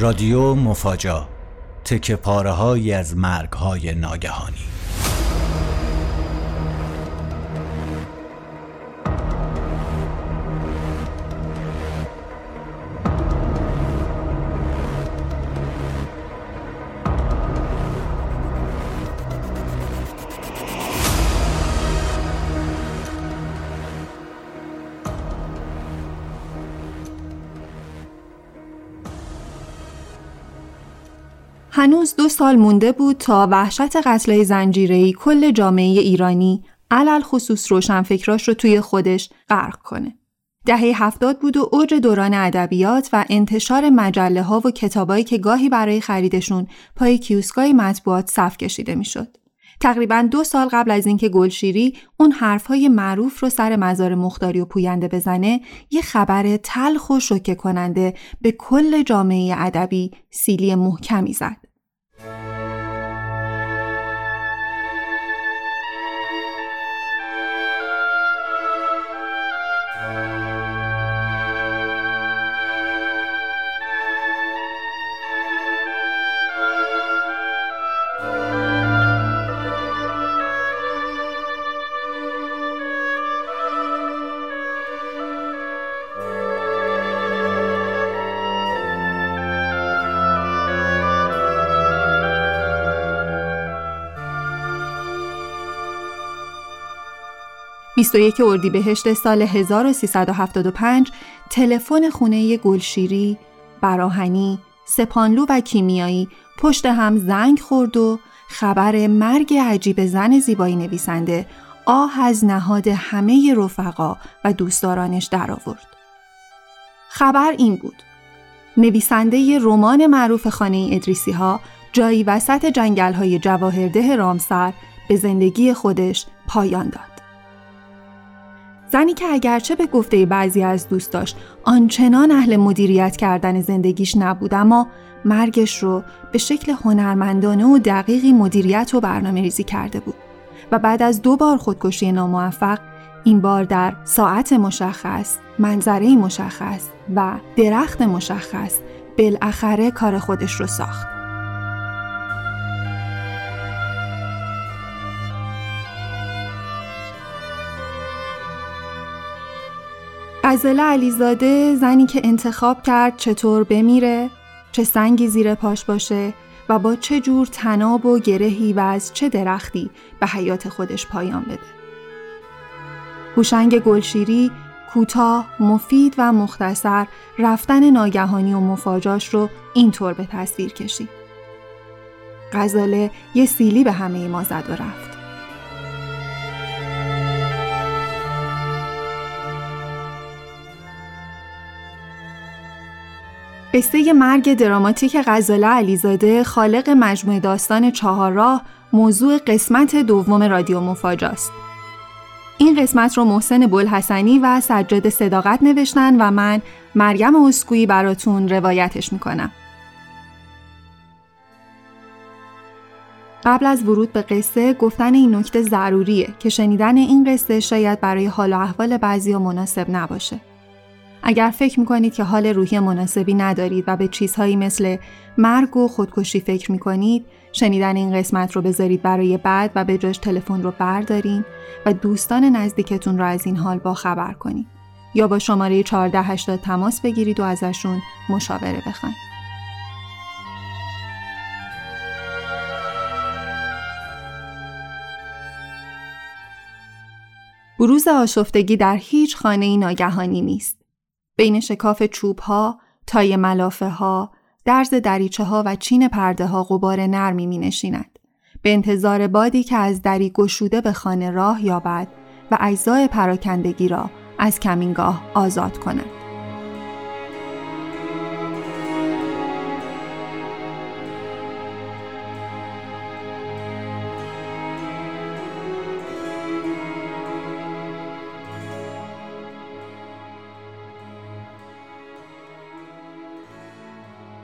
رادیو مفاجا تک پاره از مرگ های ناگهانی. سال مونده بود تا وحشت قتلای زنجیره‌ای کل جامعه ایرانی علل خصوص روشنفکراش رو توی خودش غرق کنه. دهه هفتاد بود و اوج دوران ادبیات و انتشار مجله ها و کتابایی که گاهی برای خریدشون پای کیوسکای مطبوعات صف کشیده می‌شد. تقریبا دو سال قبل از اینکه گلشیری اون حرفهای معروف رو سر مزار مختاری و پوینده بزنه یه خبر تلخ و شوکه کننده به کل جامعه ادبی سیلی محکمی زد. 21 اردیبهشت سال 1375 تلفن خونه گلشیری، براهنی، سپانلو و کیمیایی پشت هم زنگ خورد و خبر مرگ عجیب زن زیبایی نویسنده آه از نهاد همه رفقا و دوستدارانش درآورد. خبر این بود. نویسنده رمان معروف خانه ادریسی ها جایی وسط جنگل های جواهرده رامسر به زندگی خودش پایان داد. زنی که اگرچه به گفته بعضی از دوستاش آنچنان اهل مدیریت کردن زندگیش نبود اما مرگش رو به شکل هنرمندانه و دقیقی مدیریت و برنامه ریزی کرده بود و بعد از دو بار خودکشی ناموفق این بار در ساعت مشخص، منظره مشخص و درخت مشخص بالاخره کار خودش رو ساخت. غزله علیزاده زنی که انتخاب کرد چطور بمیره، چه سنگی زیر پاش باشه و با چه جور تناب و گرهی و از چه درختی به حیات خودش پایان بده. هوشنگ گلشیری کوتاه، مفید و مختصر رفتن ناگهانی و مفاجاش رو اینطور به تصویر کشید. غزاله یه سیلی به همه ما زد و رفت. قصه مرگ دراماتیک غزاله علیزاده خالق مجموعه داستان چهار راه موضوع قسمت دوم رادیو مفاجاست. این قسمت رو محسن بلحسنی و سجاد صداقت نوشتن و من مریم اسکویی براتون روایتش می‌کنم. قبل از ورود به قصه گفتن این نکته ضروریه که شنیدن این قصه شاید برای حال و احوال بعضی مناسب نباشه. اگر فکر می‌کنید که حال روحی مناسبی ندارید و به چیزهایی مثل مرگ و خودکشی فکر می‌کنید شنیدن این قسمت رو بذارید برای بعد و به جاش تلفن رو بردارین و دوستان نزدیکتون رو از این حال با خبر کنید یا با شماره 1480 تماس بگیرید و ازشون مشاوره بخواید. بروز آشفتگی در هیچ خانه ناگهانی نیست. بین شکاف چوب ها، تای ملافه ها، درز دریچه ها و چین پرده ها غبار نرمی می نشیند. به انتظار بادی که از دری گشوده به خانه راه یابد و اجزای پراکندگی را از کمینگاه آزاد کند.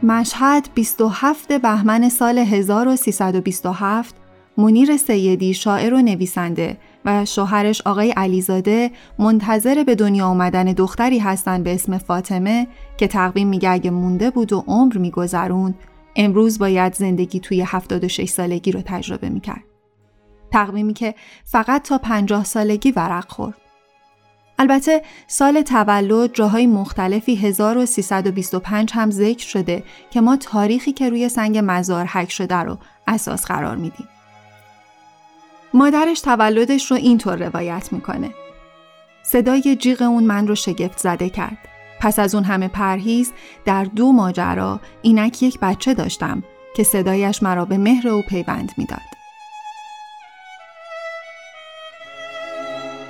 مشهد 27 بهمن سال 1327 منیر سیدی شاعر و نویسنده و شوهرش آقای علیزاده منتظر به دنیا آمدن دختری هستن به اسم فاطمه که تقویم میگه اگه مونده بود و عمر میگذروند امروز باید زندگی توی 76 سالگی رو تجربه می‌کرد. تقویمی که فقط تا 50 سالگی ورق خورد. البته سال تولد جاهای مختلفی 1325 هم ذکر شده که ما تاریخی که روی سنگ مزار حک شده رو اساس قرار میدیم. مادرش تولدش رو اینطور روایت می‌کنه. صدای جیغ اون من رو شگفت زده کرد. پس از اون همه پرهیز در دو ماجرا اینک یک بچه داشتم که صدایش مرا به مهر او پیوند می‌داد.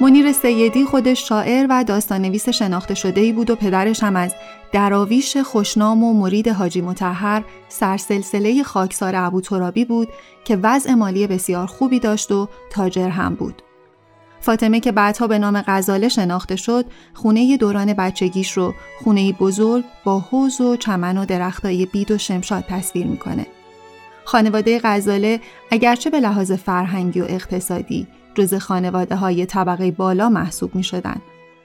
منیر سیدی خودش شاعر و داستانویس شناخته شده ای بود و پدرش هم از دراویش خوشنام و مرید حاجی متحر سرسلسله خاکسار ابو ترابی بود که وضع مالی بسیار خوبی داشت و تاجر هم بود. فاطمه که بعدها به نام غزاله شناخته شد خونه دوران بچگیش رو خونه بزرگ با حوز و چمن و درختای بید و شمشاد تصویر می‌کنه. خانواده غزاله اگرچه به لحاظ فرهنگی و اقتصادی جز خانواده های طبقه بالا محسوب می شدن.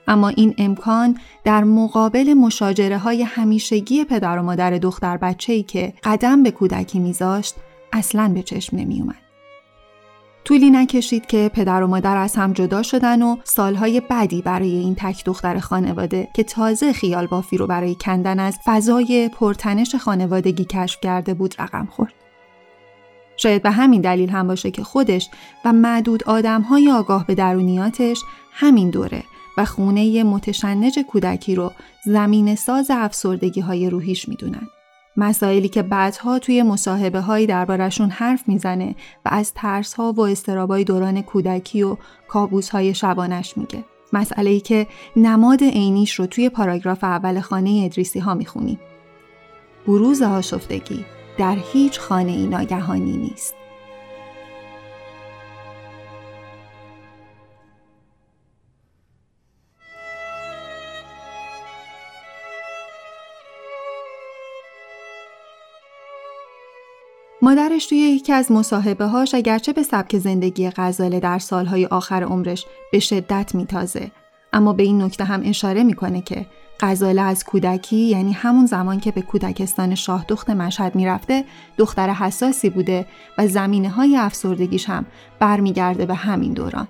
اما این امکان در مقابل مشاجره های همیشگی پدر و مادر دختر بچه ای که قدم به کودکی میذاشت اصلا به چشم نمی اومد. طولی نکشید که پدر و مادر از هم جدا شدن و سالهای بعدی برای این تک دختر خانواده که تازه خیال بافی رو برای کندن از فضای پرتنش خانوادگی کشف کرده بود رقم خورد. شاید به همین دلیل هم باشه که خودش و معدود آدمهای آگاه به درونیاتش همین دوره و خونه متشنج کودکی رو زمین ساز افسردگی های روحیش می‌دونن. مسائلی که بعدها توی مصاحبه هایی دربارشون حرف می‌زنه و از ترس ها و استرابای دوران کودکی و کابوس های شبانش میگه. مسئله ای که نماد عینیش رو توی پاراگراف اول خانه ادریسی ها می‌خونیم. بروز آشفتگی در هیچ خانه ای ناگهانی نیست. مادرش توی یکی از مصاحبه هاش اگرچه به سبک زندگی غزاله در سالهای آخر عمرش به شدت میتازه اما به این نکته هم اشاره می‌کنه که غزاله از کودکی یعنی همون زمان که به کودکستان شاه دخت مشهد می‌رفته دختر حساسی بوده و زمینه های افسردگیش هم برمیگرده به همین دوران.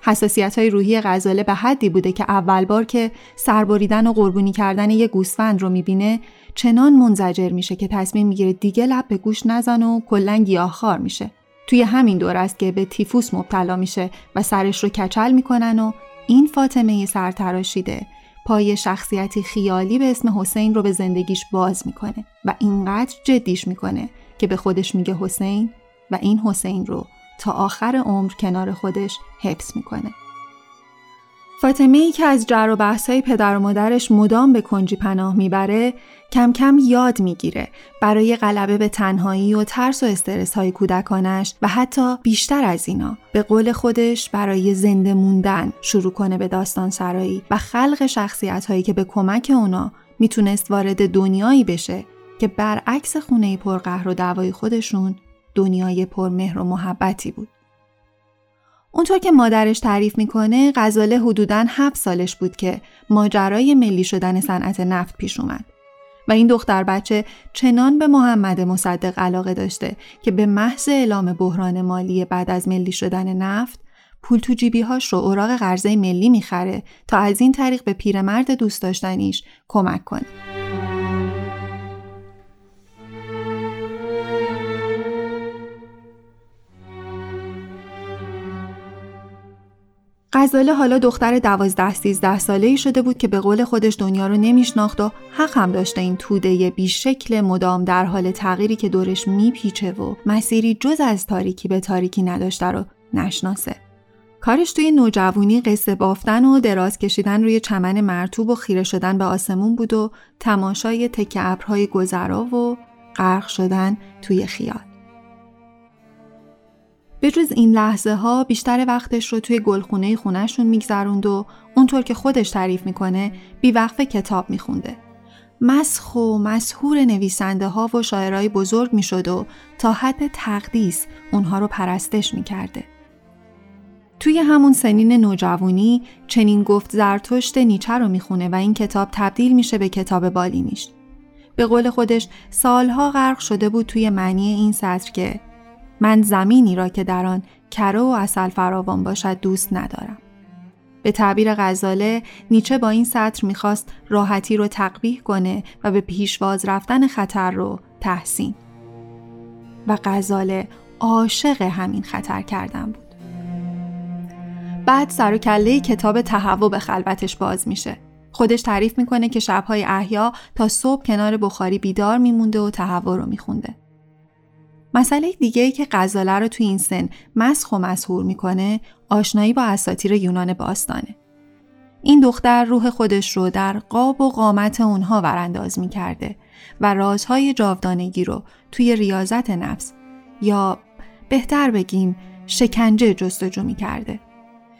حساسیت های روحی غزاله به حدی بوده که اول بار که سربریدن و قربونی کردن یه گوسفند رو می‌بینه چنان منزجر میشه که تصمیم می‌گیره دیگه لب به گوش نزن و کلا گیاهخوار میشه. توی همین دور است که به تیفوس مبتلا میشه و سرش رو کچل می‌کنن و این فاطمه سرتراشیده پای شخصیتی خیالی به اسم حسین رو به زندگیش باز می‌کنه و اینقدر جدیش می‌کنه که به خودش میگه حسین و این حسین رو تا آخر عمر کنار خودش حفظ می‌کنه. فاطمه ای که از جر و بحث های پدر و مادرش مدام به کنجی پناه می‌بره کم کم یاد می‌گیره برای غلبه به تنهایی و ترس و استرس های کودکانش و حتی بیشتر از اینا به قول خودش برای زنده موندن شروع کنه به داستان سرایی و خلق شخصیت هایی که به کمک اونا می‌تونست وارد دنیایی بشه که برعکس خونه پرقهر و دعوای خودشون دنیای پرمهر و محبتی بود. اونطور که مادرش تعریف می‌کنه غزاله حدوداً هفت سالش بود که ماجرای ملی شدن صنعت نفت پیش اومد و این دختر بچه چنان به محمد مصدق علاقه داشته که به محض اعلام بحران مالی بعد از ملی شدن نفت پول تو جیبیهاش رو اوراق قرضه ملی می‌خره تا از این طریق به پیرمرد دوست داشتنیش کمک کنه. غزاله حالا دختر دوازده سیزده ساله ای شده بود که به قول خودش دنیا رو نمیشناخت و حق هم داشته این توده بیشکل مدام در حال تغییری که دورش میپیچه و مسیری جز از تاریکی به تاریکی نداشته رو نشناسه. کارش توی نوجوانی قصه بافتن و دراز کشیدن روی چمن مرتوب و خیره شدن به آسمون بود و تماشای تک ابرهای گذرا و غرق شدن توی خیال. به جز این لحظه ها بیشتر وقتش رو توی گلخونه خونهشون میگذروند و اونطور که خودش تعریف می‌کنه بیوقفه کتاب میخونده. مسخ و مسهور نویسنده ها و شاعرای بزرگ می‌شد و تا حد تقدیس اونها رو پرستش می‌کرده. توی همون سنین نوجوانی چنین گفت زرتشت نیچه رو می‌خونه و این کتاب تبدیل میشه به کتاب بالینیش. به قول خودش سالها غرق شده بود توی معنی این سطر که من زمینی را که در آن کره و اصل فراوان باشد دوست ندارم. به تعبیر غزاله نیچه با این سطر می‌خواست راحتی رو تقبیح کنه و به پیشواز رفتن خطر رو تحسین. و غزاله عاشق همین خطر کردن بود. بعد سر و کله کتاب تهوع به خلوتش باز میشه. خودش تعریف می‌کنه که شبهای احیا تا صبح کنار بخاری بیدار میمونده و تهوع رو میخونده. مسئله دیگه که غزاله رو توی این سن مسخ و مسهور می‌کنه آشنایی با اساتیر یونان باستانه. این دختر روح خودش رو در قاب و قامت اونها ورانداز می‌کرده و رازهای جاودانگی رو توی ریاضت نفس یا بهتر بگیم شکنجه جستجو می‌کرده.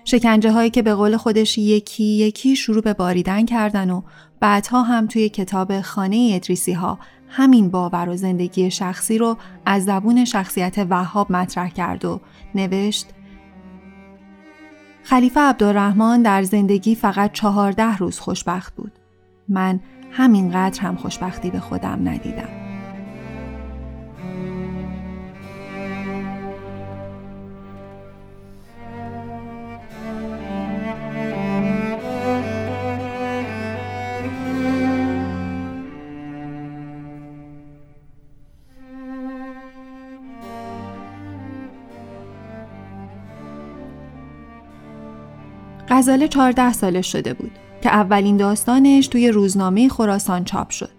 شکنجه هایی که به قول خودش یکی یکی شروع به باریدن کردن و بعدها هم توی کتاب خانه ادریسی ها همین باور و زندگی شخصی رو از زبون شخصیت وهاب مطرح کرد و نوشت خلیفه عبدالرحمن در زندگی فقط چهارده روز خوشبخت بود. من همینقدر هم خوشبختی به خودم ندیدم. غزاله 14 سالش شده بود که اولین داستانش توی روزنامه خراسان چاپ شد.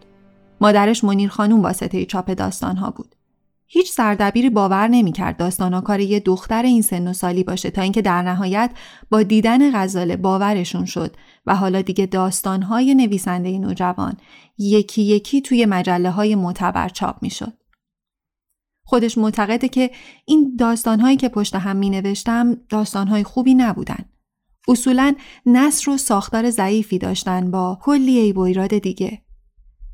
مادرش منیر خانوم واسطه چاپ داستانها بود. هیچ سردبیری باور نمی‌کرد داستانا کار یه دختر این سن و سالی باشه تا اینکه در نهایت با دیدن غزاله باورشون شد و حالا دیگه داستانهای نویسنده نوجوان یکی یکی توی مجله های معتبر چاپ می‌شد. خودش معتقده که این داستانهایی که پشت هم می نوشتم داستانهای خوبی نبودن. اصولا نصر و ساختار ضعیفی داشتن با کلی ای ایراد دیگه.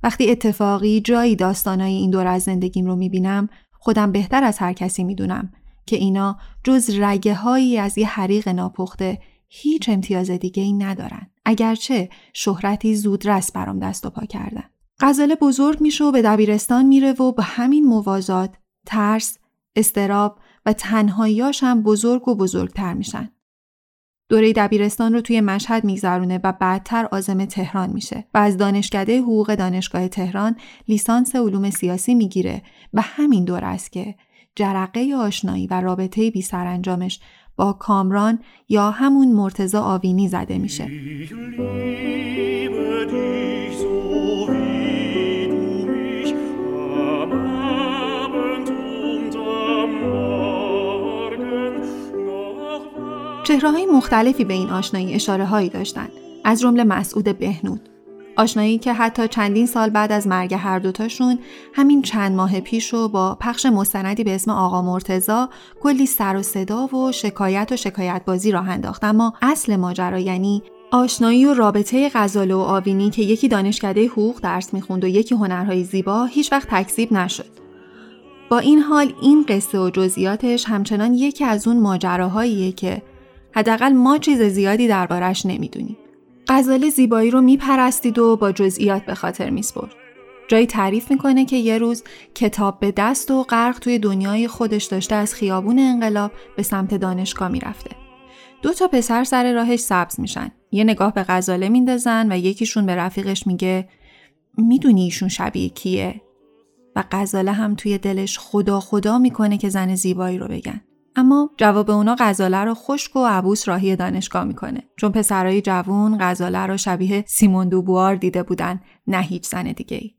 وقتی اتفاقی جایی داستانای این دور از زندگیم رو می‌بینم خودم بهتر از هر کسی می‌دونم که اینا جز رگه هایی از یه حریق ناپخته هیچ امتیاز دیگه ای ندارن. اگرچه شهرتی زودرس برام دست و پا کردن. غزاله بزرگ میشه و به دبیرستان میره و به همین موازات ترس، استراب و تنهاییاش هم بزرگ و بزرگتر میشن. دوره دبیرستان رو توی مشهد میگذرونه و بعدتر آزم تهران میشه و از دانشکده حقوق دانشگاه تهران لیسانس علوم سیاسی می‌گیره و همین دور است که جرقه آشنایی و رابطه بی سرانجامش با کامران یا همون مرتزا آوینی زده میشه. چهرههای مختلفی به این آشنایی اشاره هایی داشتند. از جمله مسعود بهنود. آشنایی که حتی چندین سال بعد از مرگ هر دوتاشون همین چند ماه پیش و با پخش مستندی به اسم آقا مرتزا کلی سر و صدا و شکایت و شکایت بازی راه انداخت. اما اصل ماجرا یعنی آشنایی و رابطه غزاله و آوینی که یکی دانشکده حقوق درس می‌خوند و یکی هنرهای زیبا هیچ وقت تکذیب نشد. با این حال این قصه و جزئیاتش همچنان یکی از اون ماجراهاییه که حداقل ما چیز زیادی دربارش نمی‌دونیم. غزاله زیبایی رو میپرستید و با جزئیات به خاطر میسپرد. جایی تعریف می‌کنه که یه روز کتاب به دست و غرق توی دنیای خودش داشته از خیابون انقلاب به سمت دانشگاه می‌رفته. دو تا پسر سر راهش سبز میشن. یه نگاه به غزاله میندازن و یکیشون به رفیقش میگه می‌دونی ایشون شبیه کیه؟ و غزاله هم توی دلش خدا خدا می‌کنه که زن زیبایی رو بگن. اما جواب اونا غزاله رو خشک و عبوس راهی دانشگاه می‌کنه چون پسرای جوون غزاله رو شبیه سیمون دوبوار دیده بودن نه هیچ زن دیگه ای.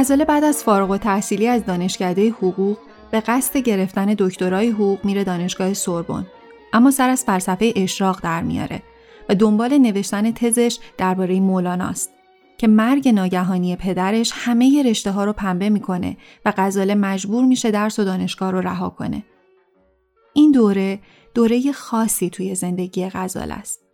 غزاله بعد از فارغ و تحصیلی از دانشکده حقوق به قصد گرفتن دکترای حقوق میره دانشگاه سوربن اما سر از فلسفه اشراق در میاره و دنبال نوشتن تزش درباره مولاناست که مرگ ناگهانی پدرش همه رشته ها رو پنبه می‌کنه و غزاله مجبور میشه درس و دانشگاه رو رها کنه. این دوره دوره خاصی توی زندگی غزاله است.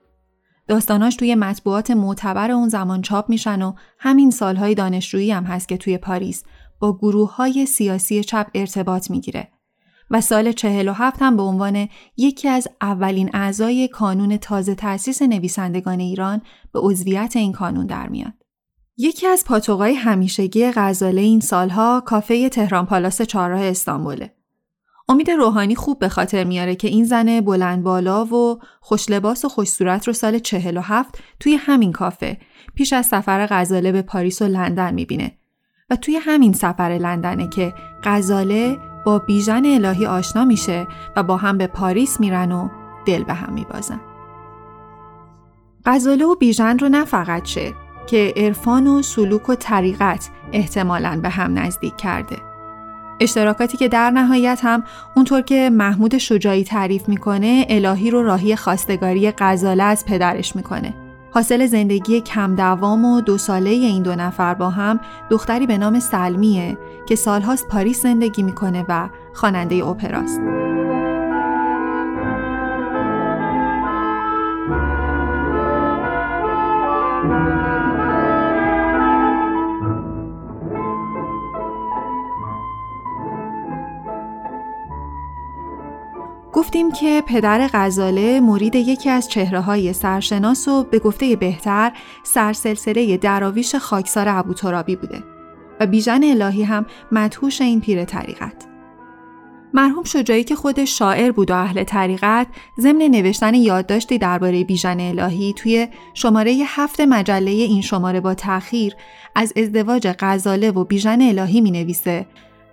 داستاناش توی مطبوعات معتبر اون زمان چاپ میشن و همین سالهای دانشجویی هم هست که توی پاریس با گروه های سیاسی چپ ارتباط می‌گیره و سال 47 هم به عنوان یکی از اولین اعضای کانون تازه تأسیس نویسندگان ایران به عضویت این کانون در میاد. یکی از پاتوقای همیشگی غزاله این سالها کافه تهران پالاس چهارراه استانبوله. امید روحانی خوب به خاطر میاره که این زن بلند بالا و خوش لباس و خوش صورت رو سال 47 توی همین کافه پیش از سفر غزاله به پاریس و لندن می‌بینه و توی همین سفر لندنه که غزاله با بیژن الهی آشنا میشه و با هم به پاریس میرن و دل به هم میبازن. غزاله و بیژن رو نه فقط چه که عرفان و سلوک و طریقت احتمالاً به هم نزدیک کرده. اشتراکاتی که در نهایت هم اونطور که محمود شجاعی تعریف می‌کنه الهی رو راهی خواستگاری غزاله از پدرش می‌کنه. حاصل زندگی کم دوام و دو ساله این دو نفر با هم دختری به نام سلمیه که سالهاست پاریس زندگی می‌کنه و خواننده اپراست. گفتیم که پدر غزاله مرید یکی از چهره های سرشناس و به گفته بهتر سرسلسله دراویش خاکسار ابوترابی بوده و بیژن الهی هم مدهوش این پیر طریقت. مرحوم شجاعی که خود شاعر بود و اهل طریقت ضمن نوشتن یادداشتی درباره بیژن الهی توی شماره هفت مجله این شماره با تأخیر از ازدواج غزاله و بیژن الهی می نویسه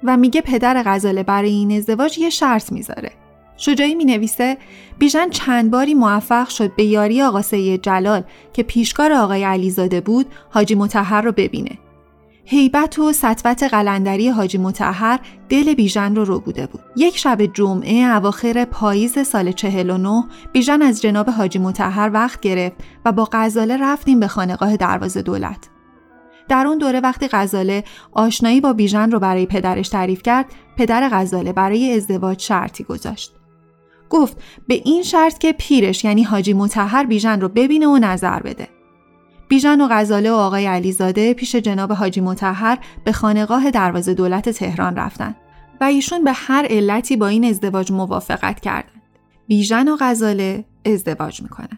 و میگه پدر غزاله برای این ازدواج یه شرط می‌ذاره شجاعی می نویسه بیژن چند باری موفق شد به یاری آقا سید جلال که پیشکار آقای علیزاده بود حاجی متحر رو ببینه. هیبت و سطوت قلندری حاجی متحر دل بیژن رو رو بوده بود. یک شب جمعه اواخر پاییز سال 49 بیژن از جناب حاجی متحر وقت گرفت و با غزاله رفتیم به خانقاه دروازه دولت. در اون دوره وقتی غزاله آشنایی با بیژن رو برای پدرش تعریف کرد، پدر غزاله برای ازدواج شرطی گذاشت. گفت به این شرط که پیرش یعنی حاجی متحر بیژن رو ببینه و نظر بده. بیژن و غزاله و آقای علیزاده پیش جناب حاجی متحر به خانقاه دروازه دولت تهران رفتن و ایشون به هر علتی با این ازدواج موافقت کردند. بیژن و غزاله ازدواج می‌کنن.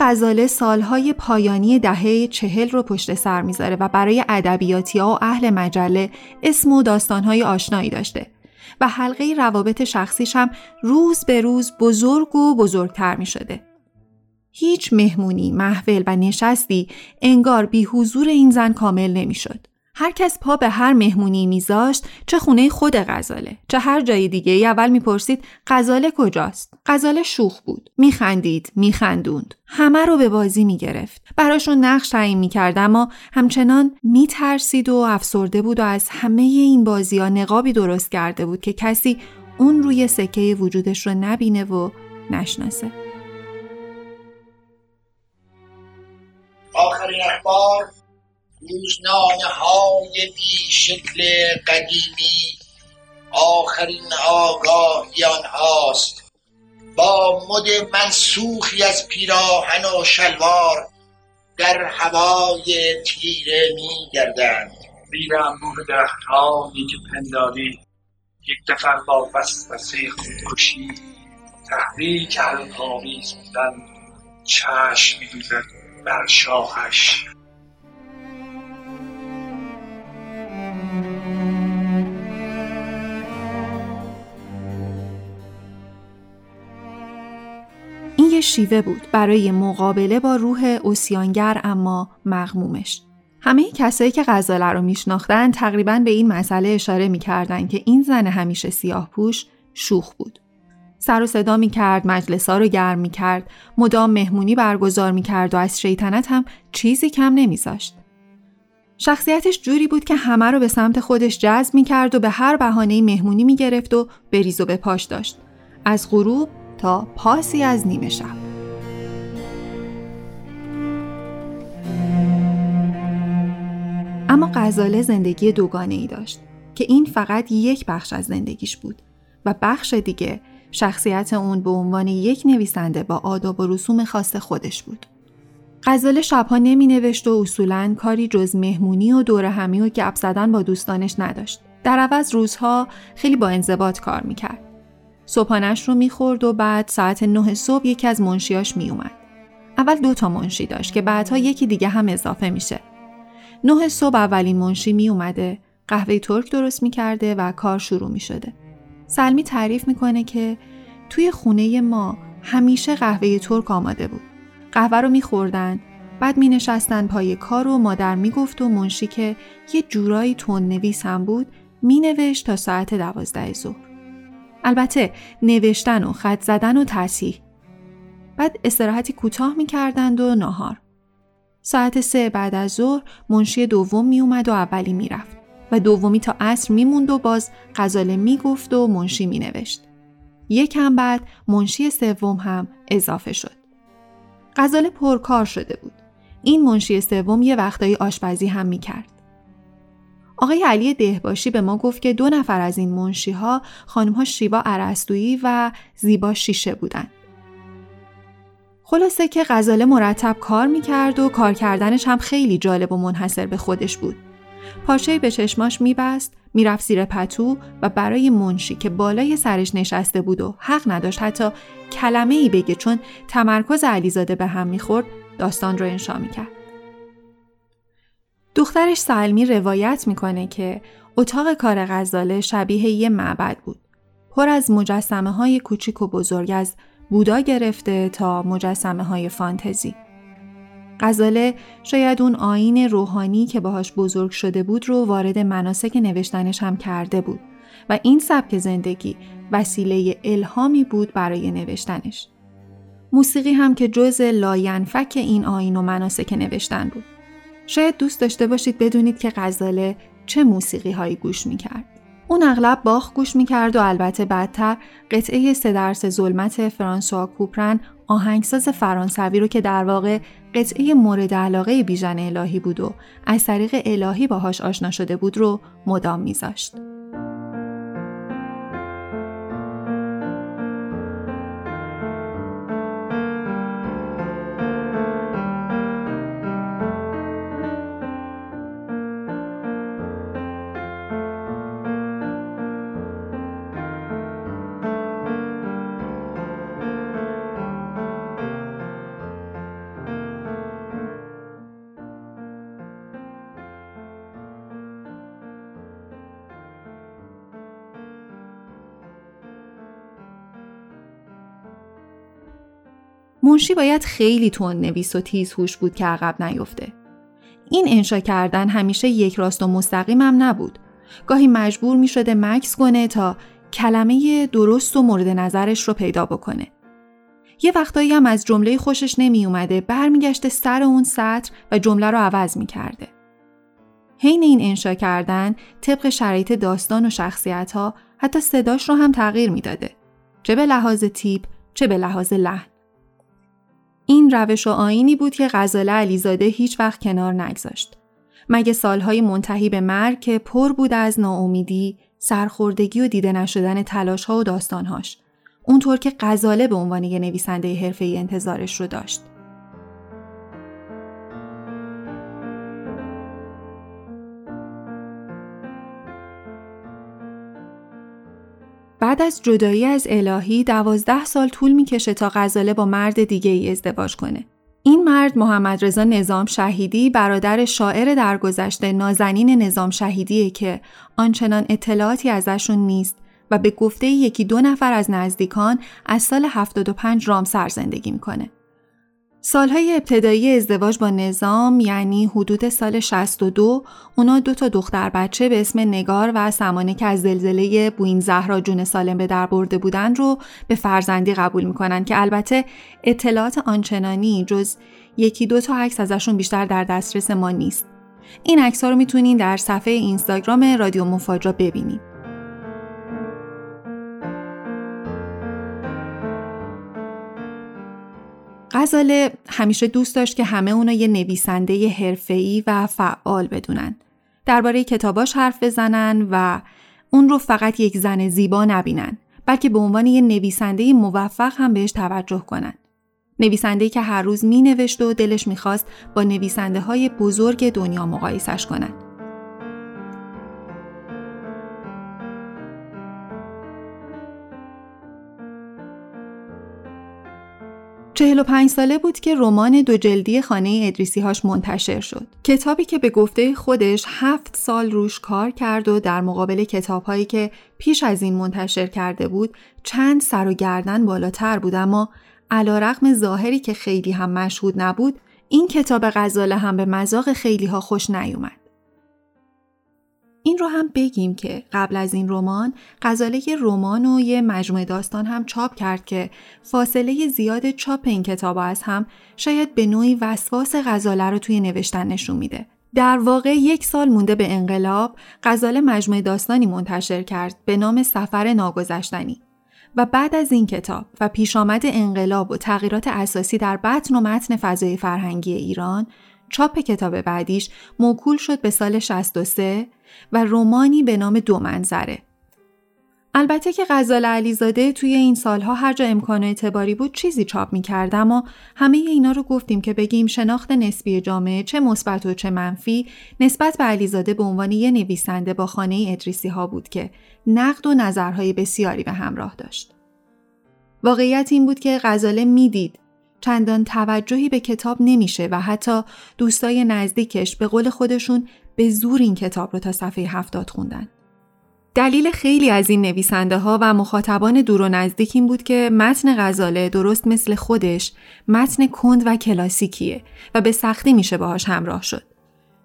غزاله سالهای پایانی دهه چهل رو پشت سر می‌ذاره و برای ادبیاتی ها و اهل مجله اسم و داستانهای آشنایی داشته و حلقه روابط شخصیش هم روز به روز بزرگ و بزرگتر می شده. هیچ مهمونی، محول و نشستی انگار بی حضور این زن کامل نمی‌شد. هر کس پا به هر مهمونی میذاشت چه خونه خود غزاله چه هر جای دیگه ای اول می‌پرسید غزاله کجاست؟ غزاله شوخ بود. میخندید میخندوند. همه رو به بازی می‌گرفت. براشون نقش تعیین می‌کرد اما همچنان میترسید و افسرده بود و از همه این بازی ها نقابی درست کرده بود که کسی اون روی سکه وجودش رو نبینه و نشناسه. آخرین اخبار روزنامه های بی شکل قدیمی آخرین آگاهی آنهاست. با مد منسوخی از پیراهن و شلوار در هوای تیره می گردند زیر انبوه درختهایی که پنداری یک دفر با وسوسه خودکشی تحریک القاویز بودن چشم میدوزد بر شاهش شیوه بود برای مقابله با روح اوسیانگر اما مغمومش. همه کسایی که غزاله رو میشناختن تقریبا به این مسئله اشاره می‌کردن که این زن همیشه سیاه پوش شوخ بود. سر و صدا می کرد، مجلسا رو گرم می کرد، مدام مهمونی برگزار می کرد و از شیطنت هم چیزی کم نمیذاشت. شخصیتش جوری بود که همه رو به سمت خودش جذب می کرد و به هر بهانه مهمونی می گرفت و بریز و به پاش داشت. از غروب تا پاسی از نیمه شب. اما غزاله زندگی دوگانه ای داشت که این فقط یک بخش از زندگیش بود و بخش دیگه شخصیت اون به عنوان یک نویسنده با آداب و رسوم خاص خودش بود. غزاله شبها نمی نوشت و اصولا کاری جز مهمونی و دور همی و گپ زدن با دوستانش نداشت. در عوض روزها خیلی با انضباط کار می‌کرد. صبحانش رو می‌خورد و بعد ساعت نه صبح یکی از منشیاش میومد. اول دو تا منشی داشت که بعدها یکی دیگه هم اضافه میشه. نه صبح اولین منشی میومده، قهوه ترک درست می‌کرده و کار شروع می‌شده. سلمی تعریف می‌کنه که توی خونه ما همیشه قهوه ترک آماده بود. قهوه رو میخوردن بعد می نشستن پای کار و مادر می‌گفت و منشی که یه جورایی تون نویس هم بود می نوشت تا ساعت دوازده ظهر. البته نوشتن و خط زدن و تصیح. بعد استراحتی کوتاه می کردند و ناهار. ساعت سه بعد از ظهر منشی دوم می اومد و اولی می رفت و دومی تا عصر می موند و باز غزاله می گفت و منشی می نوشت. یکم بعد منشی سوم هم اضافه شد. غزاله پرکار شده بود. این منشی سوم یه وقتایی آشپزی هم می کرد. آقای علی دهباشی به ما گفت که دو نفر از این منشی ها خانم ها شیوا عرستویی و زیبا شیشه بودند. خلاصه که غزاله مرتب کار می‌کرد و کار کردنش هم خیلی جالب و منحصر به خودش بود. پاچه به چشماش میبست، می‌رفت زیر پتو و برای منشی که بالای سرش نشسته بود و حق نداشت حتی کلمه ای بگه چون تمرکز علیزاده به هم می‌خورد داستان رو انشا می‌کرد. دخترش سلمی روایت می‌کنه که اتاق کار غزاله شبیه یه معبد بود. پر از مجسمه های کوچیک و بزرگ از بودا گرفته تا مجسمه های فانتزی. غزاله شاید اون آیین روحانی که باهاش بزرگ شده بود رو وارد مناسک نوشتنش هم کرده بود و این سبک زندگی وسیله الهامی بود برای نوشتنش. موسیقی هم که جزء لاینفک این آیین و مناسک نوشتن بود. شاید دوست داشته باشید بدونید که غزاله چه موسیقی هایی گوش می‌کرد. اون اغلب باخ گوش می‌کرد و البته بعدتر قطعه سه درس ظلمت فرانسوا کوپرن آهنگساز فرانسوی رو که در واقع قطعه مورد علاقه بیژن الهی بود و از طریق الهی باهاش آشنا شده بود رو مدام میذاشت. منشی باید خیلی تون نویس و تیز هوش بود که عقب نیفته. این انشا کردن همیشه یک راست و مستقیم هم نبود. گاهی مجبور می شده مکس کنه تا کلمه درست و مورد نظرش رو پیدا بکنه. یه وقتایی هم از جمله خوشش نمی اومده برمیگشته سر اون سطر و جمله رو عوض می کرده. حین این انشا کردن طبق شرایط داستان و شخصیت ها حتی صداش رو هم تغییر می‌داده. چه به لحاظ تیپ چه به لحاظ لحن. این روش و آینی بود که غزاله علیزاده هیچ وقت کنار نگذاشت. مگه سالهای منتهی به مرگ که پر بود از ناامیدی، سرخوردگی و دیده نشدن تلاشها و داستانهاش. اونطور که غزاله به عنوان یه نویسنده حرفه‌ای انتظارش رو داشت. بعد از جدایی از الهی دوازده سال طول می‌کشه تا غزاله با مرد دیگه ای ازدواج کنه. این مرد محمد رضا نظام شهیدی برادر شاعر درگذشته نازنین نظام شهیدیه که آنچنان اطلاعاتی ازشون نیست و به گفته یکی دو نفر از نزدیکان از سال 75 رامسر زندگی می‌کنه. سالهای ابتدایی ازدواج با نظام یعنی حدود سال 62 اونا دو تا دختر بچه به اسم نگار و سمانه که از زلزله بوین زهرا جون سالم به در برده بودن رو به فرزندی قبول می‌کنن که البته اطلاعات آنچنانی جز یکی دو تا عکس ازشون بیشتر در دسترس ما نیست. این عکس رو می‌تونین در صفحه اینستاگرام رادیو مفاجا ببینید. غزاله همیشه دوست داشت که همه اونا یه نویسنده حرفه‌ای و فعال بدونن. درباره کتاباش حرف بزنن و اون رو فقط یک زن زیبا نبینن بلکه به عنوان یه نویسنده موفق هم بهش توجه کنن. نویسنده که هر روز می نوشت و دلش می‌خواست با نویسنده های بزرگ دنیا مقایسش کنند. 45 ساله بود که رمان دو جلدی خانه ادریسی هاش منتشر شد. کتابی که به گفته خودش هفت سال روش کار کرد و در مقابل کتابهایی که پیش از این منتشر کرده بود چند سر و گردن بالاتر بود اما علا رقم ظاهری که خیلی هم مشهود نبود این کتاب غزاله هم به مذاق خیلی ها خوش نیومد. این رو هم بگیم که قبل از این رمان غزاله یه رمان و یه مجموعه داستان هم چاپ کرد که فاصله زیاد چاپ این کتاب از هم شاید به نوعی وسواس غزاله رو توی نوشتن نشون میده. در واقع یک سال مونده به انقلاب غزاله مجموعه داستانی منتشر کرد به نام سفر ناگذشتنی و بعد از این کتاب و پیش آمد انقلاب و تغییرات اساسی در بطن و متن فضای فرهنگی ایران چاپ کتاب بعدیش موکول شد به سال 63 و رومانی به نام دو منظره. البته که غزال علیزاده توی این سالها هر جا امکان اعتباری بود چیزی چاپ می کرد اما همه اینا رو گفتیم که بگیم شناخت نسبی جامعه چه مثبت و چه منفی نسبت به علیزاده به عنوان یه نویسنده با خانه ادریسی ها بود که نقد و نظرهای بسیاری به همراه داشت. واقعیت این بود که غزاله می‌دید چندان توجهی به کتاب نمیشه و حتی دوستای نزدیکش به قول خودشون به زور این کتاب رو تا صفحه هفتاد خوندن. دلیل خیلی از این نویسنده ها و مخاطبان دور و نزدیک این بود که متن غزاله درست مثل خودش متن کند و کلاسیکیه و به سختی میشه باهاش همراه شد.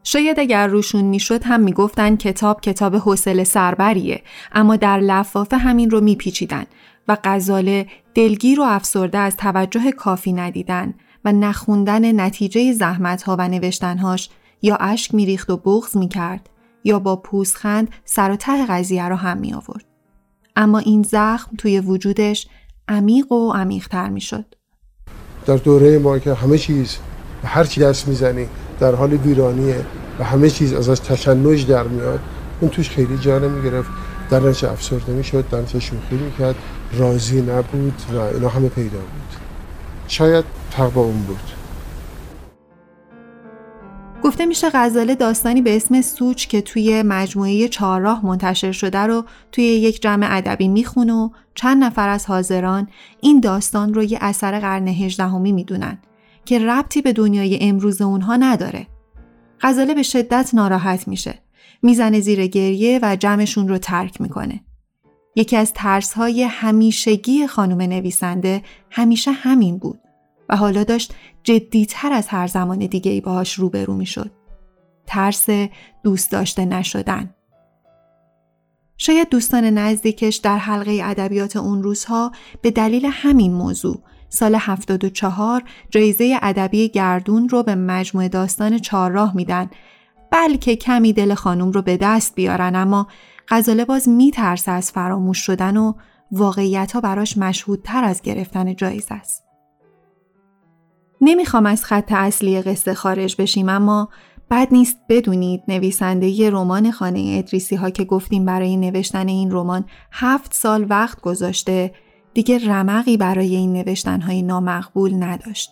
شاید اگر روشون می‌شد هم می‌گفتن کتاب کتاب حوصله سربریه اما در لفافه همین رو میپیچیدن و غزاله دلگیر و افسرده از توجه کافی ندیدن و نخوندن نتیجه زحمت ها و نوشتنهاش یا اشک میریخت و بغض می‌کرد یا با پوزخند سر و ته قضیه را هم می آورد. اما این زخم توی وجودش عمیق و عمیقتر می‌شد. در دوره ما که همه چیز به هر چی دست می‌زنی در حال ویرانیه و همه چیز ازش تشنج در میاد اون توش خیلی جا نمی‌گرفت در نتیجه افسرده می‌شد در نتیجه شوخی می‌کرد راضی نبود و اینا همه پیدا بود شاید فرق با اون بود گفته میشه غزاله داستانی به اسم سوچ که توی مجموعه چهارراه منتشر شده رو توی یک جمع ادبی می‌خونه و چند نفر از حاضران این داستان رو یه اثر قرن هجدهمی می‌دونن که ربطی به دنیای امروز اونها نداره. غزاله به شدت ناراحت میشه. می‌زنه زیر گریه و جمعشون رو ترک می‌کنه. یکی از ترس های همیشگی خانم نویسنده همیشه همین بود و حالا داشت جدیتر از هر زمان دیگه ای باهاش روبرو می شد. ترس دوست داشته نشدن. شاید دوستان نزدیکش در حلقه ادبیات اون روزها به دلیل همین موضوع سال 74 جایزه ادبی گردون رو به مجموعه داستان چهارراه میدن بلکه کمی دل خانم رو به دست بیارن اما غزاله باز میترسه از فراموش شدن و واقعیت ها براش مشهودتر از گرفتن جایزه است. نمی‌خوام از خط اصلی قصه خارج بشیم اما بد نیست بدونید نویسنده ی رمان خانه ادریسی ها که گفتیم برای نوشتن این رمان هفت سال وقت گذاشته دیگه رمقی برای این نوشتن های نامقبول نداشت.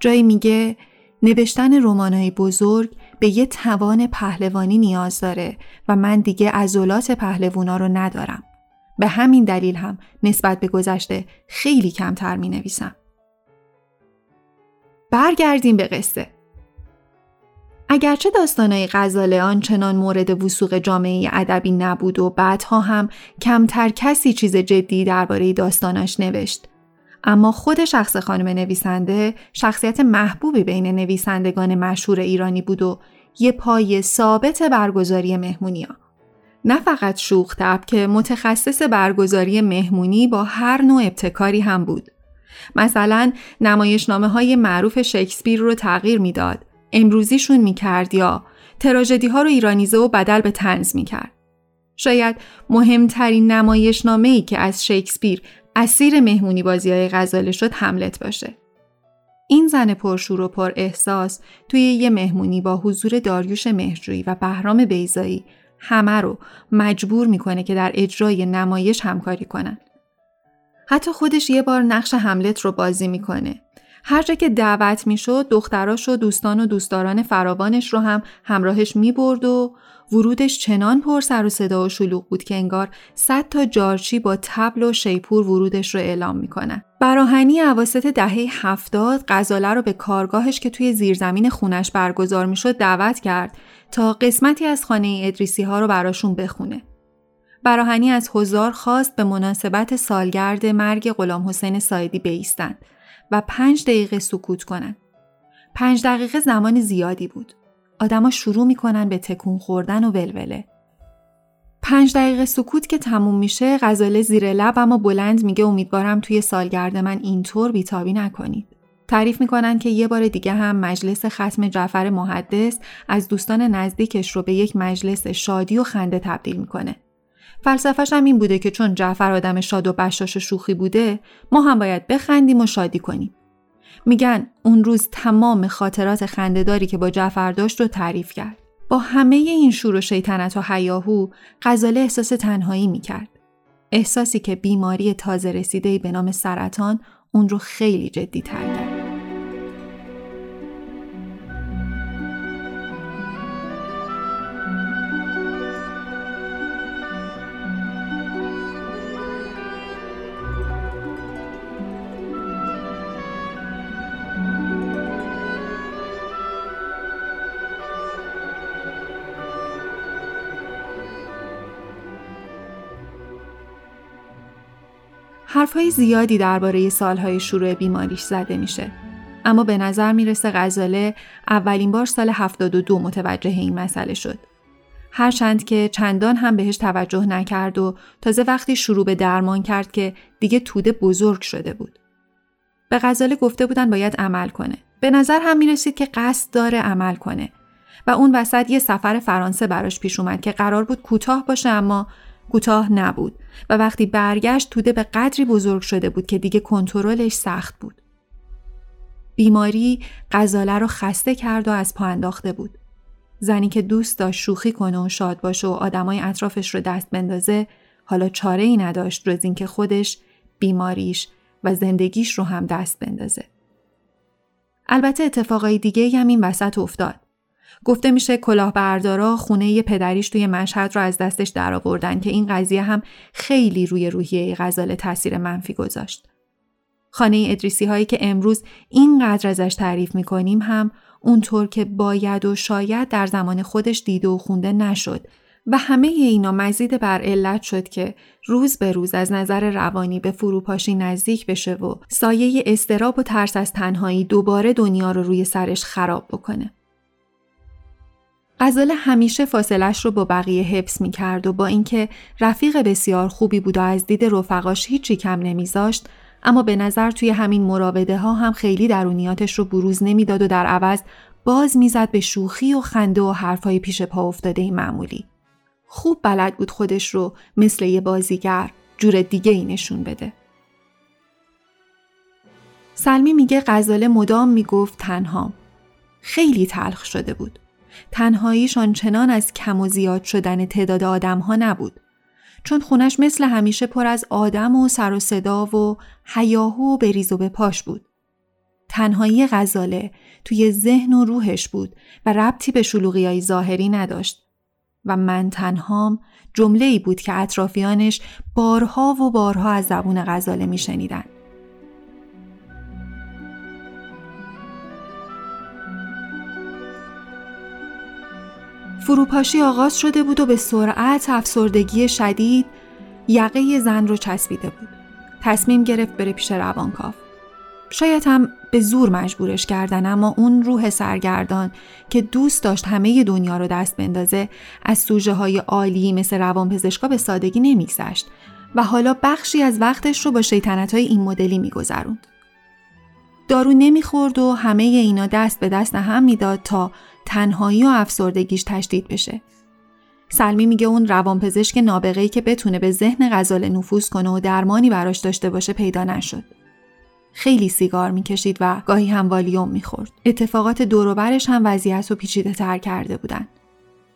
جایی میگه نوشتن رمانهای بزرگ به یه توان پهلوانی نیاز داره و من دیگه عضلات پهلوونا رو ندارم. به همین دلیل هم نسبت به گذشته خیلی کمتر می نویسم. برگردیم به قصه. اگرچه داستانهای غزاله آنچنان مورد وسوق جامعه ادبی نبود و بعدها هم کمتر کسی چیز جدی درباره داستاناش نوشت اما خود شخص خانم نویسنده شخصیت محبوبی بین نویسندگان مشهور ایرانی بود و یه پای ثابت برگزاری مهمونی ها. نه فقط شوخ تب که متخصص برگزاری مهمونی با هر نوع ابتکاری هم بود. مثلا نمایشنامه های معروف شکسپیر رو تغییر می‌داد امروزیشون می‌کرد یا تراژدی ها رو ایرانیزه و بدل به تنز می‌کرد. شاید مهمترین نمایشنامه ای که از شکسپیر اسیر مهمونی بازی های غزاله شد حملت باشه. این زن پرشور و پر احساس توی یه مهمونی با حضور داریوش مهرجویی و بهرام بیزایی همه رو مجبور می‌کنه که در اجرای نمایش همکاری کنن. حتی خودش یه بار نقش حملت رو بازی می‌کنه هر جا که دعوت می‌شد دختراش و دوستان و دوستداران فراوانش رو هم همراهش می‌برد و ورودش چنان پر سر و صدا و شلوغ بود که انگار صد تا جارچی با تبل و شیپور ورودش رو اعلام می‌کنن. براهنی عواسط دهه هفتاد غزاله رو به کارگاهش که توی زیرزمین خونش برگزار می‌شد دعوت کرد تا قسمتی از خانه ادریسی ها رو براشون بخونه. براهنی از هزار خواست به مناسبت سالگرد مرگ غلام حسین سایدی بیستند و پنج دقیقه سکوت کنن. پنج دقیقه زمان زیادی بود. آدما شروع می‌کنن به تکون خوردن و ولوله. پنج دقیقه سکوت که تموم میشه غزاله زیر لب اما بلند میگه امیدوارم توی سالگرد من اینطور بیتابی نکنید. تعریف می‌کنن که یه بار دیگه هم مجلس ختم جعفر محدث از دوستان نزدیکش رو به یک مجلس شادی و خنده تبدیل می‌کنه. فلسفهش هم این بوده که چون جعفر آدم شاد و بشاش شوخی بوده ما هم باید بخندیم و شادی کنیم میگن اون روز تمام خاطرات خندهداری که با جعفر داشت رو تعریف کرد. با همه این شور و شیطنت و حیاهو غزاله احساس تنهایی می‌کرد. احساسی که بیماری تازه رسیده به نام سرطان اون رو خیلی جدی تر کرد. حرفهای زیادی درباره سالهای شروع بیماریش زده میشه. اما به نظر می‌رسه غزاله اولین بار سال 72 متوجه این مسئله شد. هرچند که چندان هم بهش توجه نکرد و تازه وقتی شروع به درمان کرد که دیگه توده بزرگ شده بود. به غزاله گفته بودن باید عمل کنه. به نظر هم می‌رسید که قصد داره عمل کنه و اون وسط یه سفر فرانسه براش پیش اومد که قرار بود کوتاه باشه اما کوتاه نبود و وقتی برگشت توده به قدری بزرگ شده بود که دیگه کنترلش سخت بود. بیماری غزاله رو خسته کرد و از پا انداخته بود. زنی که دوست داشت شوخی کنه و شاد باشه و آدمای اطرافش رو دست بندازه حالا چاره ای نداشت جز اینکه خودش بیماریش و زندگیش رو هم دست بندازه. البته اتفاقای دیگه هم این وسط افتاد. گفته میشه کلاهبردارا خونه پدریش توی مشهد رو از دستش درآوردن که این قضیه هم خیلی روی روحیه غزاله تاثیر منفی گذاشت. خانه ادریسی هایی که امروز اینقدر ازش تعریف می‌کنیم هم اونطور که باید و شاید در زمان خودش دیده و خونده نشد و همه اینا مزید بر علت شد که روز به روز از نظر روانی به فروپاشی نزدیک بشه و سایه استراب و ترس از تنهایی دوباره دنیا رو روی سرش خراب بکنه. غزاله همیشه فاصلش رو با بقیه حفظ می کرد و با اینکه رفیق بسیار خوبی بود و از دید رفقاش هیچی کم نمیذاشت اما به نظر توی همین مراوده ها هم خیلی درونیاتش رو بروز نمی‌داد و در عوض باز می‌زد به شوخی و خنده و حرفای پیش پا افتاده معمولی. خوب بلد بود خودش رو مثل یه بازیگر جور دیگه ای نشون بده. سلمی میگه غزاله مدام می‌گفت تنهام. خیلی تلخ شده بود. تنهاییش آنچنان از کم و زیاد شدن تعداد آدمها نبود. چون خونش مثل همیشه پر از آدم و سر و صدا و حیاهو و بریز و به پاش بود. تنهایی غزاله توی ذهن و روحش بود و ربطی به شلوغی های ظاهری نداشت و من تنهام جمله ای بود که اطرافیانش بارها و بارها از زبون غزاله می. فروپاشی آغاز شده بود و به سرعت افسردگی شدید یقه زن رو چسبیده بود. تصمیم گرفت بره پیش روانکاو. شاید هم به زور مجبورش کردن اما اون روح سرگردان که دوست داشت همه دنیا رو دست بندازه از سوژه های عالی مثل روانپزشکا به سادگی نمیگذشت و حالا بخشی از وقتش رو با شیطنت های این مدلی میگذروند. دارو نمی‌خورد و همه اینا دست به دست هم می‌داد تا تنهایی و افسردگیش تشدید بشه. سلمی میگه اون روانپزشک نابغه‌ای که بتونه به ذهن غزال نفوذ کنه و درمانی براش داشته باشه پیدا نشد. خیلی سیگار می‌کشید و گاهی هم والیوم می‌خورد. اتفاقات دوروبرش هم وضعیت رو پیچیده تر کرده بودن.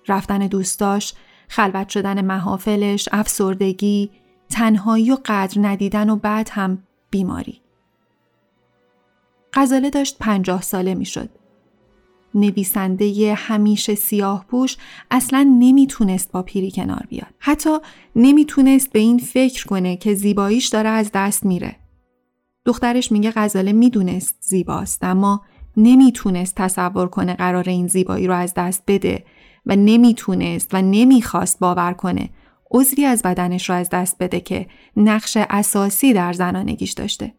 رفتن دوستاش، خلوت شدن محافلش، افسردگی، تنهایی و قدر ندیدن و بعد هم بیماری. غزاله داشت پنجاه ساله می‌شد. نویسنده همیشه سیاه پوش اصلا نمی‌تونست با پیری کنار بیاد. حتی نمی‌تونست به این فکر کنه که زیباییش داره از دست میره. دخترش میگه غزاله می‌دونست زیباست اما نمی‌تونست تصور کنه قرار این زیبایی رو از دست بده و نمی‌تونست و نمی‌خواست باور کنه عذری از بدنش رو از دست بده که نقش اساسی در زنانگیش داشته.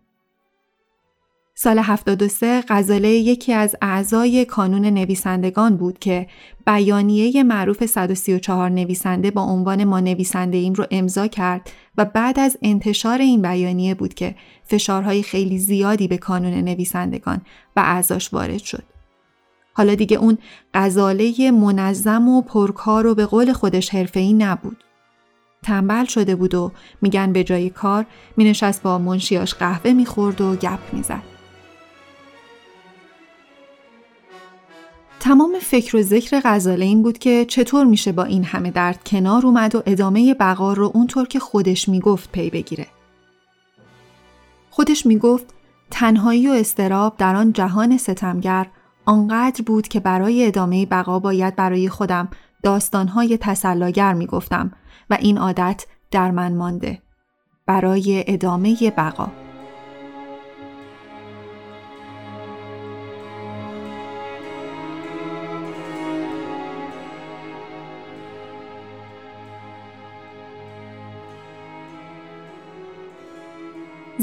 سال 73 غزاله یکی از اعضای کانون نویسندگان بود که بیانیه معروف 134 نویسنده با عنوان ما نویسنده ایم رو امضا کرد و بعد از انتشار این بیانیه بود که فشارهای خیلی زیادی به کانون نویسندگان و اعضاش وارد شد. حالا دیگه اون غزاله منظم و پرکار و به قول خودش حرفه‌ای نبود. تنبل شده بود و میگن به جای کار مینشست با منشیاش قهوه می‌خورد و گپ می‌زد. تمام فکر و ذکر غزاله این بود که چطور میشه با این همه درد کنار اومد و ادامه بقا رو اونطور که خودش می‌گفت پی بگیره. خودش می‌گفت تنهایی و استراب در آن جهان ستمگر آنقدر بود که برای ادامه بقا باید برای خودم داستانهای تسلاگر می‌گفتم و این عادت در من مانده. برای ادامه بقا.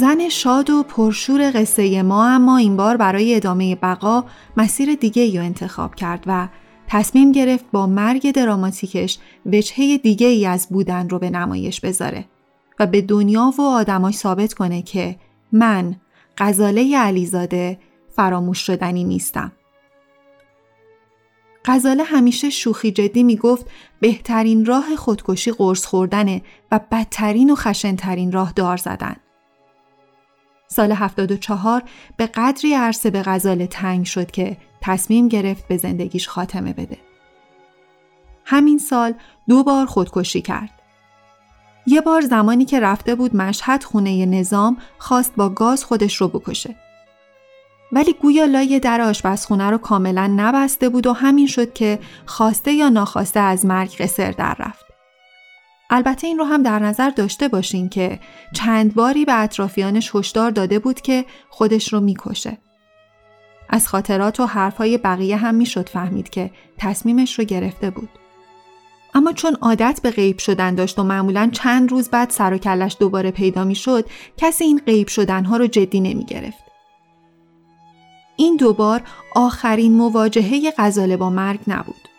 زن شاد و پرشور قصه ما اما این بار برای ادامه بقا مسیر دیگه یا انتخاب کرد و تصمیم گرفت با مرگ دراماتیکش وجهه دیگه ای از بودن رو به نمایش بذاره و به دنیا و آدماش ثابت کنه که من غزاله علیزاده فراموش شدنی نیستم. غزاله همیشه شوخی جدی می‌گفت بهترین راه خودکشی قرص خوردنه و بدترین و خشنترین راه دار زدن. سال 74 به قدری عرصه به غزال تنگ شد که تصمیم گرفت به زندگیش خاتمه بده. همین سال دو بار خودکشی کرد. یه بار زمانی که رفته بود مشهد خونه نظام خواست با گاز خودش رو بکشه. ولی گویا لای در آشپزخونه رو کاملا نبسته بود و همین شد که خواسته یا ناخواسته از مرگ قصر در رفت. البته این رو هم در نظر داشته باشین که چند باری به اطرافیانش هشدار داده بود که خودش رو می‌کشه. از خاطرات و حرفهای بقیه هم می‌شد فهمید که تصمیمش رو گرفته بود. اما چون عادت به غیب شدن داشت و معمولا چند روز بعد سر و کلش دوباره پیدا می‌شد کسی این غیب شدنها رو جدی نمی گرفت. این دوبار آخرین مواجهه غزاله با مرگ نبود.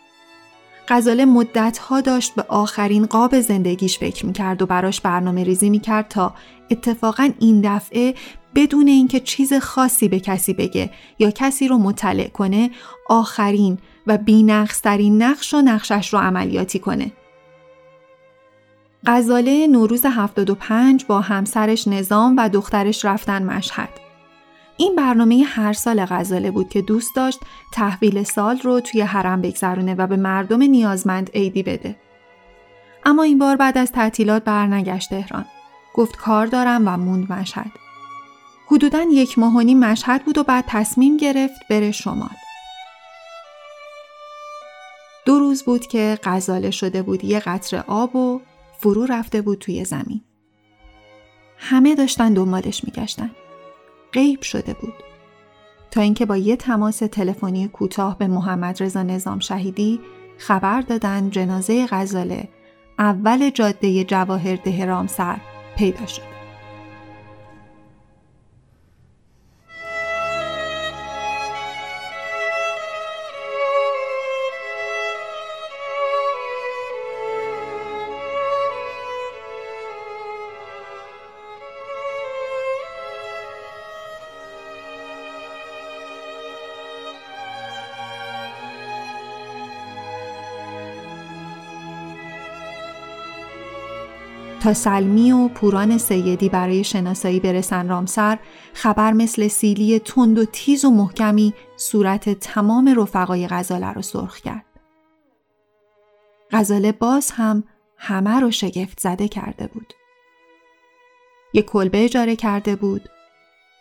غزاله مدتها داشت به آخرین قاب زندگیش فکر می‌کرد و براش برنامه ریزی می‌کرد تا اتفاقا این دفعه بدون اینکه چیز خاصی به کسی بگه یا کسی رو مطلع کنه آخرین و بینقصترین نقش و نقشش رو عملیاتی کنه. غزاله نوروز 75 با همسرش نظام و دخترش رفتن مشهد. این برنامه هر سال غزاله بود که دوست داشت تحویل سال رو توی حرم بگذرونه و به مردم نیازمند عیدی بده. اما این بار بعد از تعطیلات برنگشت تهران. گفت کار دارم و موند مشهد. حدوداً یک ماه و مشهد بود و بعد تصمیم گرفت بره شمال. دو روز بود که غزاله شده بود یه قطر آب و فرو رفته بود توی زمین. همه داشتن دنبالش میگشتن. غیب شده بود. تا اینکه با یه تماس تلفنی کوتاه به محمد رضا نظام شهیدی خبر دادن جنازه غزاله اول جاده جواهر ده رامسر پیدا شد. سلمی و پوران سیدی برای شناسایی برسن رامسر خبر مثل سیلی تند و تیز و محکمی صورت تمام رفقای غزاله رو سرخ کرد. غزاله باز هم همه رو شگفت زده کرده بود. یک کلبه اجاره کرده بود.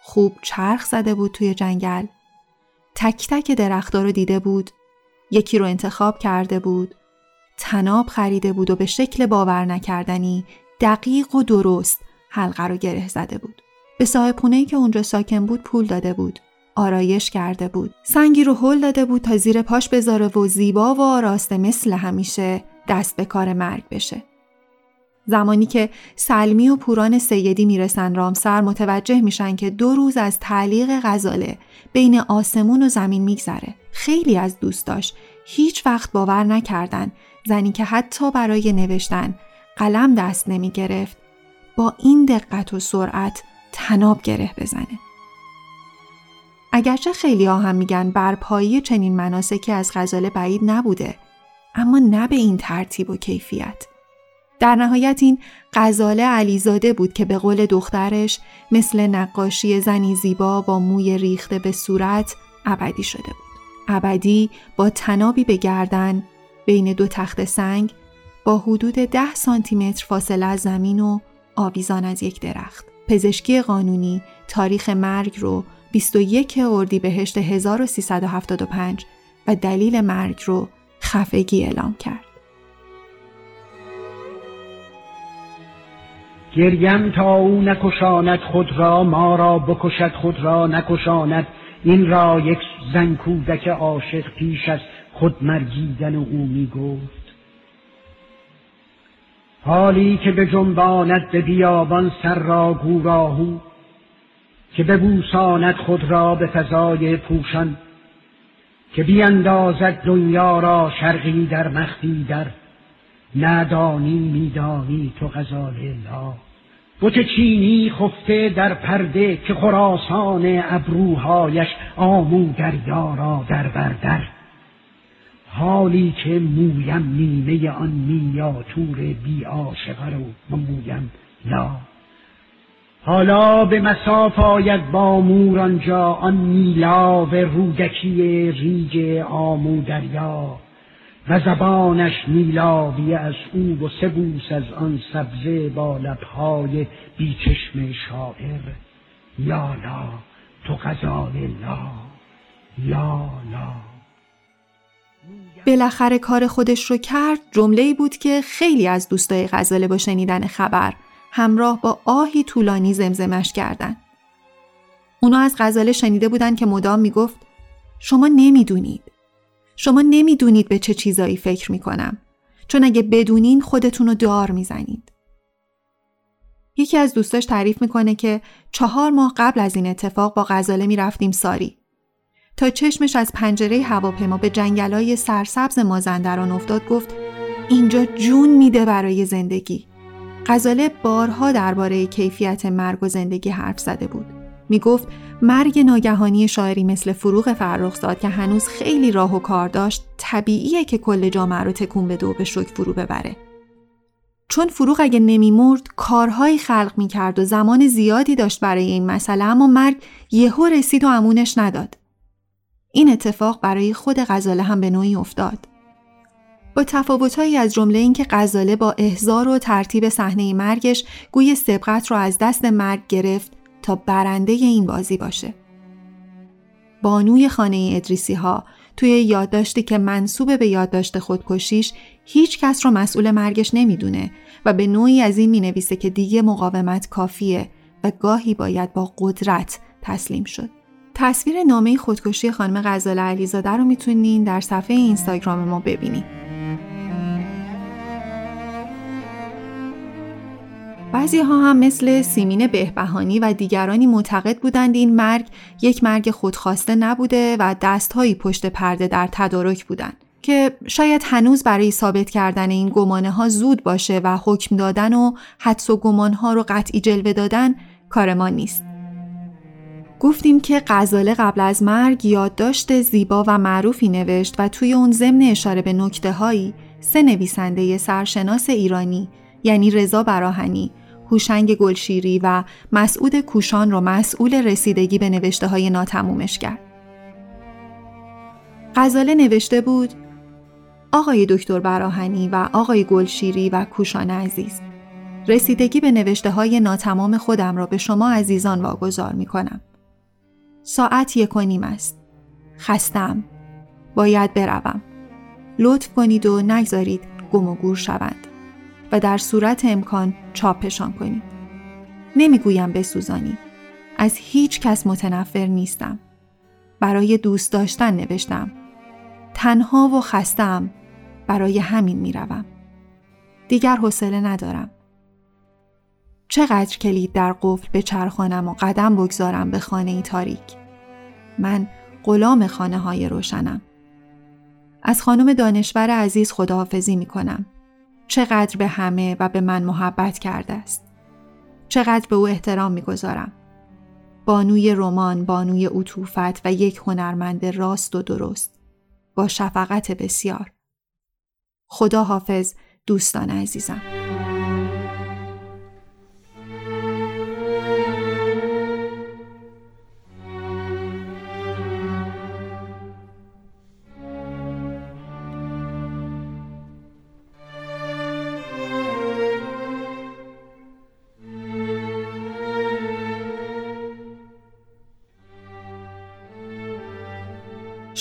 خوب چرخ زده بود توی جنگل. تک تک درختها رو دیده بود. یکی رو انتخاب کرده بود. تناب خریده بود و به شکل باور نکردنی دقیق و درست حلقه رو گره زده بود. به صاحب خونه که اونجا ساکن بود پول داده بود. آرایش کرده بود. سنگی رو هل داده بود تا زیر پاش بذاره و زیبا و آراسته مثل همیشه دست به کار مرگ بشه. زمانی که سلمی و پوران سیدی می‌رسن رامسر متوجه میشن که دو روز از تعلیق غزاله بین آسمون و زمین میگذره. خیلی از دوستاش هیچ وقت باور نکردن زنی که حتی برای نوشتن قلم دست نمی گرفت با این دقت و سرعت تناب گره بزنه. اگرچه خیلی ها هم میگن برپایی چنین مناسکی از غزاله بعید نبوده اما نه به این ترتیب و کیفیت. در نهایت این غزاله علیزاده بود که به قول دخترش مثل نقاشی زنی زیبا با موی ریخته به صورت ابدی شده بود. ابدی با تنابی به گردن بین دو تخت سنگ با حدود 10 سانتیمتر فاصله از زمین و آویزان از یک درخت. پزشکی قانونی تاریخ مرگ رو 21 اردیبهشت 1375 و دلیل مرگ رو خفگی اعلام کرد. گریم تا او نکشاند خود را ما را بکشد خود را نکشاند این را یک زن کودک عاشق پیش از خود مرگیدن او می گفت حالی که به جنباند به بیابان سر را گوراهو که ببوساند خود را به فضای پوشان که بیاندازد دنیا را شرقی در مخفی در ندانی میدانی تو غزال لا بت چینی خفته در پرده که خراسان ابروهایش آمو دریا را در بردر حالی که مویم نیمه آن میاتور بی عاشقه رو مویم لا. حالا به مساف آید با مور آنجا آن میلاو رودکی ریگ آمو دریا. و زبانش میلاوی از او و سبوس از آن سبزه با لبهای بیچشم شاعر. یا لا تو غزال لا. یا لا. بالاخره کار خودش رو کرد جمله بود که خیلی از دوستای غزاله با شنیدن خبر همراه با آهی طولانی زمزمش کردن. اونا از غزاله شنیده بودن که مدام می‌گفت شما نمی‌دونید. شما نمی‌دونید به چه چیزایی فکر می‌کنم. چون اگه بدونین خودتون رو دار می‌زنید. یکی از دوستاش تعریف می‌کنه که چهار ماه قبل از این اتفاق با غزاله می‌رفتیم ساری. تا چشمش از پنجره هواپیما به جنگلای سرسبز مازندران افتاد گفت اینجا جون میده برای زندگی. غزاله بارها درباره کیفیت مرگ و زندگی حرف زده بود. می گفت مرگ ناگهانی شاعری مثل فروغ فرخزاد که هنوز خیلی راه و کار داشت طبیعیه که کل جامعه رو تکون بده و به شک فرو ببره. چون فروغ اگه نمیمرد کارهایی خلق می‌کرد و زمان زیادی داشت برای این مسئله اما مرگ یهو رسید و امونش نداد. این اتفاق برای خود غزاله هم به نوعی افتاد. با تفاوتهایی از جمله اینکه غزاله با احزار و ترتیب صحنه مرگش گوی سبقت رو از دست مرگ گرفت تا برنده این بازی باشه. بانوی خانه ادریسی ها توی یادداشتی که منصوب به یادداشت خودکشیش هیچ کس رو مسئول مرگش نمی‌دونه و به نوعی از این می‌نویسه که دیگه مقاومت کافیه و گاهی باید با قدرت تسلیم شد. تصویر نامه خودکشی خانم غزاله علیزاده رو می‌تونین در صفحه اینستاگرام ما ببینید. بعضی ها هم مثل سیمین بهبهانی و دیگرانی معتقد بودند این مرگ یک مرگ خودخواسته نبوده و دستهایی پشت پرده در تدارک بودند که شاید هنوز برای ثابت کردن این گمانه ها زود باشه و حکم دادن و حدس و گمان ها رو قطعی جلوه دادن کار ما نیست. گفتیم که غزاله قبل از مرگ یادداشت زیبا و معروفی نوشت و توی اون ضمن اشاره به نکته هایی سه نویسنده سرشناس ایرانی یعنی رضا براهنی، هوشنگ گلشیری و مسعود کوشان را مسئول رسیدگی به نوشته های ناتمومش کرد. غزاله نوشته بود آقای دکتر براهنی و آقای گلشیری و کوشان عزیز رسیدگی به نوشته های ناتمام خودم را به شما عزیزان واگذار می کنم. ساعت یک و نیم است. خستم. باید بروم. لطف کنید و نگذارید گم و گور شوند. و در صورت امکان چاپشان کنید. نمی‌گویم بسوزانید. از هیچ کس متنفر نیستم. برای دوست داشتن نوشتم. تنها و خستم برای همین می‌روم. دیگر حوصله ندارم. چقدر کلید در قفل به چرخانم و قدم بگذارم به خانه ای تاریک. من غلام خانه های روشنم. از خانم دانشور عزیز خداحافظی می کنم. چقدر به همه و به من محبت کرده است. چقدر به او احترام می‌گذارم. بانوی رمان، بانوی عطوفت و یک هنرمند راست و درست. با شفقت بسیار. خدا حافظ دوستان عزیزم.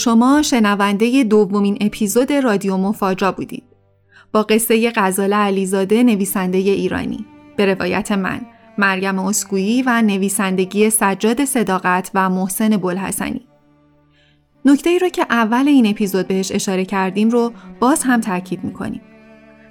شما شنونده دومین اپیزود رادیو مفاجا بودید. با قصه غزاله علیزاده نویسنده ایرانی. به روایت من، مریم اسکویی و نویسندگی سجاد صداقت و محسن بلحسنی. نکته ای رو که اول این اپیزود بهش اشاره کردیم رو باز هم تاکید می‌کنیم.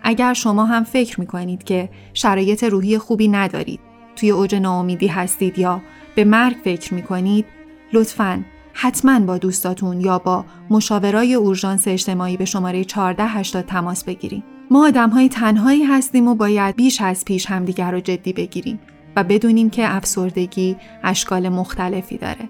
اگر شما هم فکر می‌کنید که شرایط روحی خوبی ندارید، توی اوج ناامیدی هستید یا به مرگ فکر می‌کنید، لطفاً حتما با دوستاتون یا با مشاورای اورژانس اجتماعی به شماره 1480 تماس بگیریم. ما آدم های تنهایی هستیم و باید بیش از پیش همدیگر رو جدی بگیریم و بدونیم که افسردگی اشکال مختلفی داره.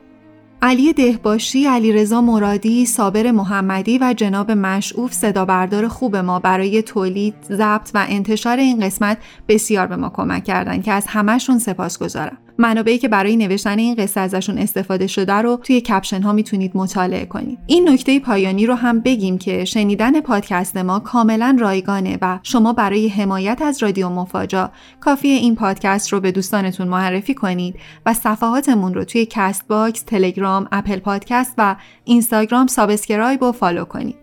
علی دهباشی، علیرضا مرادی، صابر محمدی و جناب مشعوف صدا بردار خوب ما برای تولید، ضبط و انتشار این قسمت بسیار به ما کمک کردن که از همهشون سپاسگزارم. منابعی که برای نوشتن این قصه ازشون استفاده شده رو توی caption ها می‌تونید مطالعه کنید. این نکته پایانی رو هم بگیم که شنیدن پادکست ما کاملا رایگانه و شما برای حمایت از رادیو مفاجا کافیه این پادکست رو به دوستانتون معرفی کنید و صفحاتمون رو توی Castbox، تلگرام، Apple Podcast و اینستاگرام subscribe و follow کنید.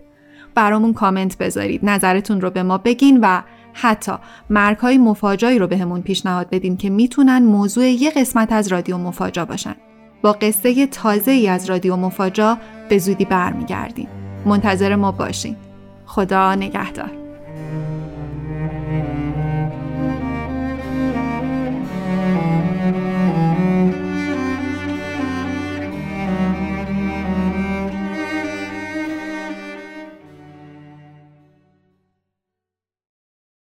برامون کامنت بذارید، نظرتون رو به ما بگین و حتی مرگ های مفاجایی رو بهمون پیشنهاد بدین که می‌تونن موضوع یه قسمت از رادیو مفاجا باشن. با قصه تازه ای از رادیو مفاجا به زودی برمیگردیم. منتظر ما باشین. خدا نگهدار.